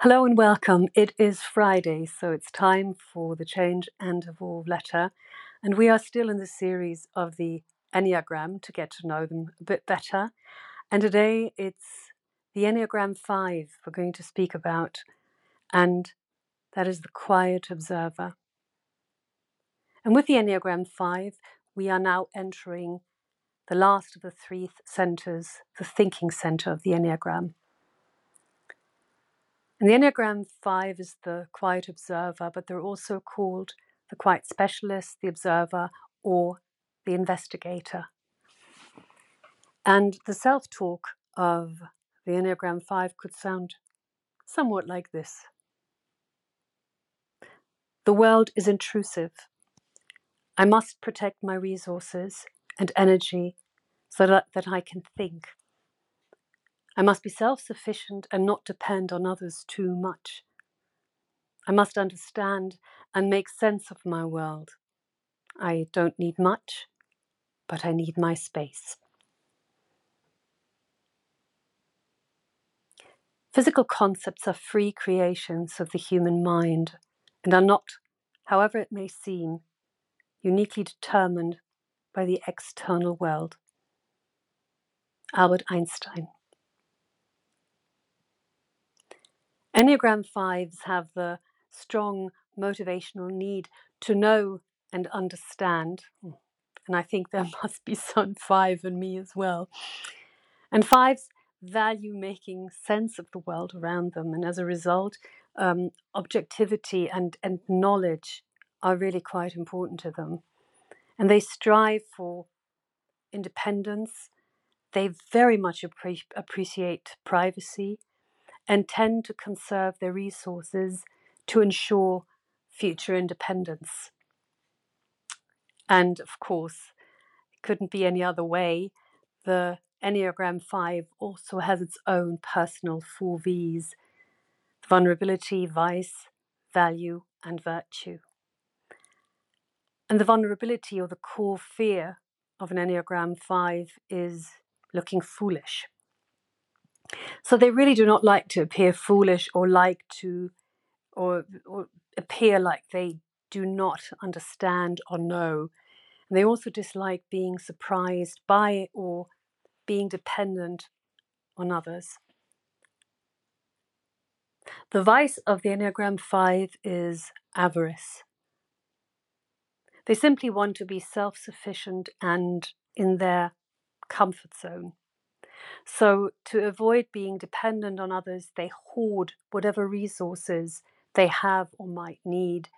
Hello and welcome. It is Friday, so it's time for the Change and Evolve letter. And we are still in the series of the Enneagram to get to know them a bit better. And today it's the Enneagram 5 we're going to speak about, and that is the quiet observer. And with the Enneagram 5, we are now entering the last of the three centers, the thinking center of the Enneagram. And the Enneagram 5 is the quiet observer, but they're also called the quiet specialist, the observer, or the investigator. And the self talk of the Enneagram 5 could sound somewhat like this The world is intrusive. I must protect my resources and energy so that, that I can think I must be self sufficient and not depend on others too much. I must understand and make sense of my world. I don't need much, but I need my space. Physical concepts are free creations of the human mind and are not, however it may seem, uniquely determined by the external world. Albert Einstein. Enneagram 5s have the strong motivational need to know and understand. And I think there must be some five in me as well. And fives value making sense of the world around them. And as a result, um, objectivity and, and knowledge are really quite important to them. And they strive for independence. They very much appre- appreciate privacy and tend to conserve their resources to ensure future independence. And of course, it couldn't be any other way. The Enneagram 5 also has its own personal four V's vulnerability, vice, value, and virtue. And the vulnerability or the core fear of an Enneagram 5 is looking foolish. So they really do not like to appear foolish or like to or, or appear like they do not understand or know. And they also dislike being surprised by or being dependent on others. The vice of the Enneagram 5 is avarice. They simply want to be self sufficient and in their comfort zone. So, to avoid being dependent on others, they hoard whatever resources they have or might need,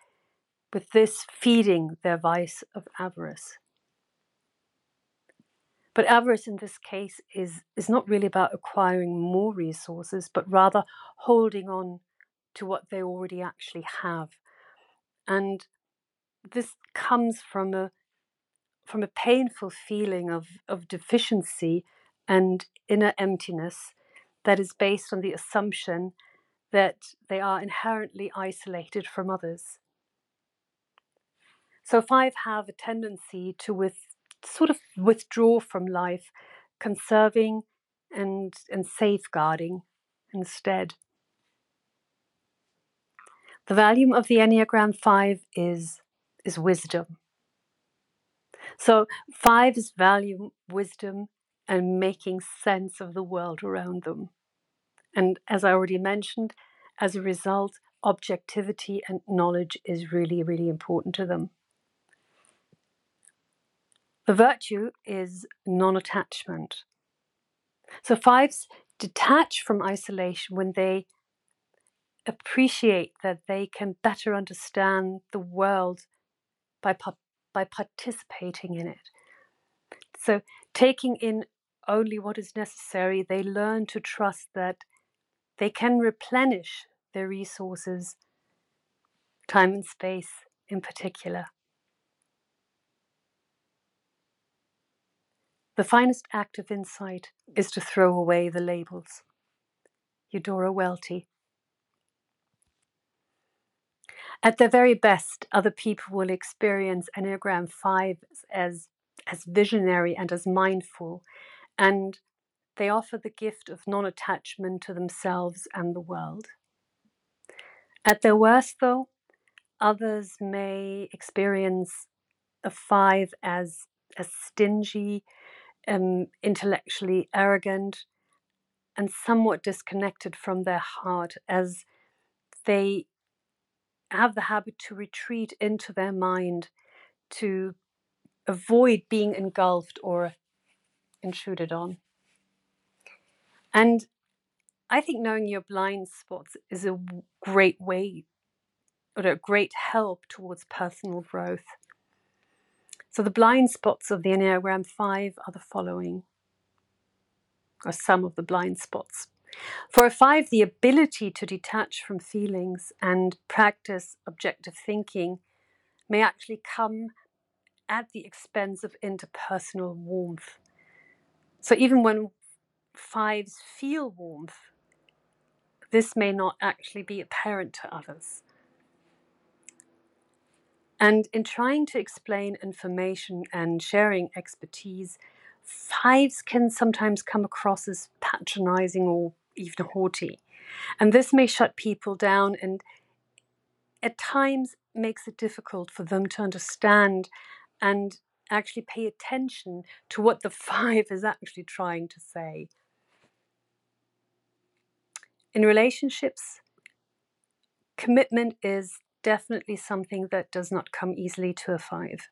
with this feeding their vice of avarice. But avarice in this case is, is not really about acquiring more resources, but rather holding on to what they already actually have. And this comes from a from a painful feeling of, of deficiency and inner emptiness that is based on the assumption that they are inherently isolated from others. So, five have a tendency to with, sort of withdraw from life, conserving and, and safeguarding instead. The value of the Enneagram 5 is, is wisdom. So, fives value wisdom and making sense of the world around them. And as I already mentioned, as a result, objectivity and knowledge is really, really important to them. The virtue is non attachment. So, fives detach from isolation when they appreciate that they can better understand the world by, by participating in it. So, taking in only what is necessary, they learn to trust that they can replenish their resources, time and space in particular. The finest act of insight is to throw away the labels. Eudora Welty. At their very best, other people will experience Enneagram 5 as, as visionary and as mindful and they offer the gift of non attachment to themselves and the world. At their worst, though, others may experience a five as a stingy, um, intellectually arrogant, and somewhat disconnected from their heart as they have the habit to retreat into their mind to avoid being engulfed or intruded on. And I think knowing your blind spots is a great way or a great help towards personal growth. So the blind spots of the Enneagram 5 are the following, or some of the blind spots. For a 5, the ability to detach from feelings and practice objective thinking may actually come at the expense of interpersonal warmth. So even when fives feel warmth, this may not actually be apparent to others. And in trying to explain information and sharing expertise, fives can sometimes come across as patronizing or even haughty. And this may shut people down and at times makes it difficult for them to understand and actually pay attention to what the five is actually trying to say. In relationships, commitment is definitely something that does not come easily to a five.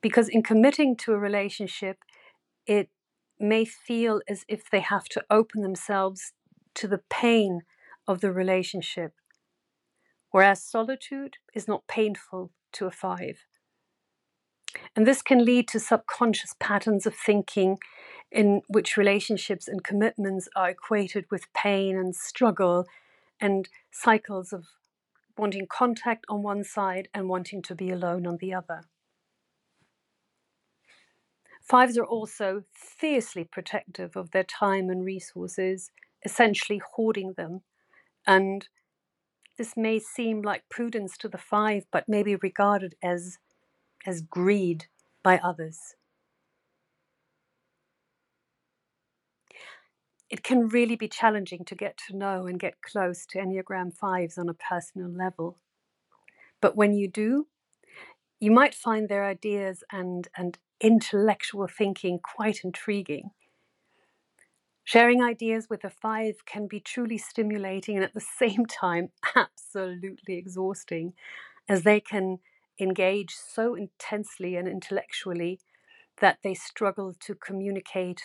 Because in committing to a relationship, it may feel as if they have to open themselves to the pain of the relationship, whereas solitude is not painful to a five. And this can lead to subconscious patterns of thinking in which relationships and commitments are equated with pain and struggle and cycles of wanting contact on one side and wanting to be alone on the other. Fives are also fiercely protective of their time and resources, essentially hoarding them. And this may seem like prudence to the five, but may be regarded as, as greed by others. It can really be challenging to get to know and get close to Enneagram 5s on a personal level. But when you do, you might find their ideas and, and intellectual thinking quite intriguing. Sharing ideas with a five can be truly stimulating and at the same time absolutely exhausting, as they can engage so intensely and intellectually that they struggle to communicate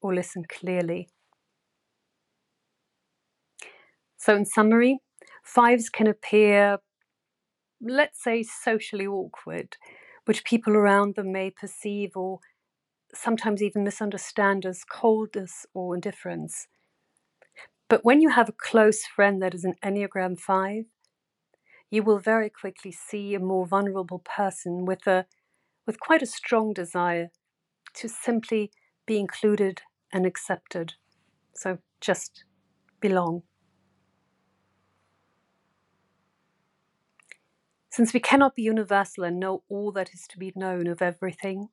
or listen clearly. So, in summary, fives can appear, let's say, socially awkward, which people around them may perceive or sometimes even misunderstand as coldness or indifference. But when you have a close friend that is an Enneagram 5, you will very quickly see a more vulnerable person with a with quite a strong desire to simply be included and accepted. So just belong. Since we cannot be universal and know all that is to be known of everything,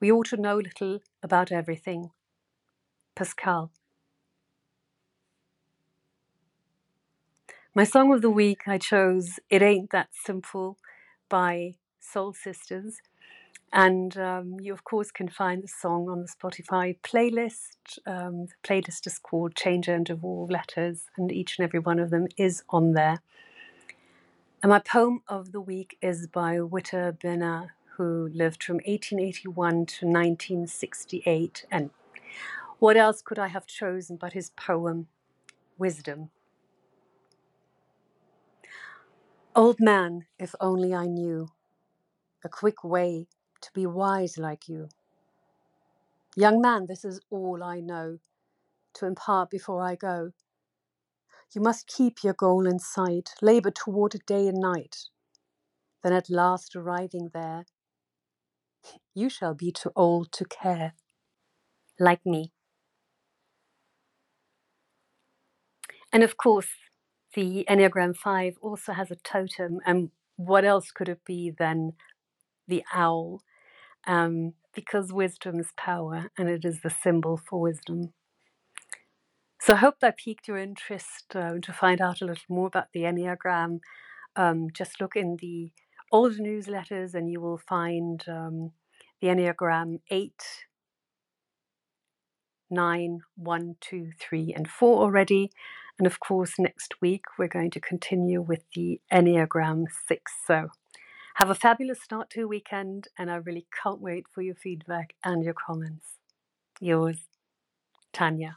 we ought to know little about everything. Pascal. My song of the week I chose It Ain't That Simple by Soul Sisters. And um, you, of course, can find the song on the Spotify playlist. Um, the playlist is called Change and Evolve Letters, and each and every one of them is on there. And my poem of the week is by Witter Bynner, who lived from 1881 to 1968. And what else could I have chosen but his poem, Wisdom? Old man, if only I knew a quick way to be wise like you. Young man, this is all I know to impart before I go. You must keep your goal in sight, labor toward it day and night. Then at last arriving there, you shall be too old to care, like me. And of course, the Enneagram 5 also has a totem, and what else could it be than the owl? Um, because wisdom is power and it is the symbol for wisdom. So I hope that piqued your interest uh, to find out a little more about the Enneagram. Um, just look in the old newsletters and you will find um, the Enneagram 8, 9, 1, 2, 3, and 4 already. And of course, next week we're going to continue with the Enneagram 6. So have a fabulous start to your weekend, and I really can't wait for your feedback and your comments. Yours, Tanya.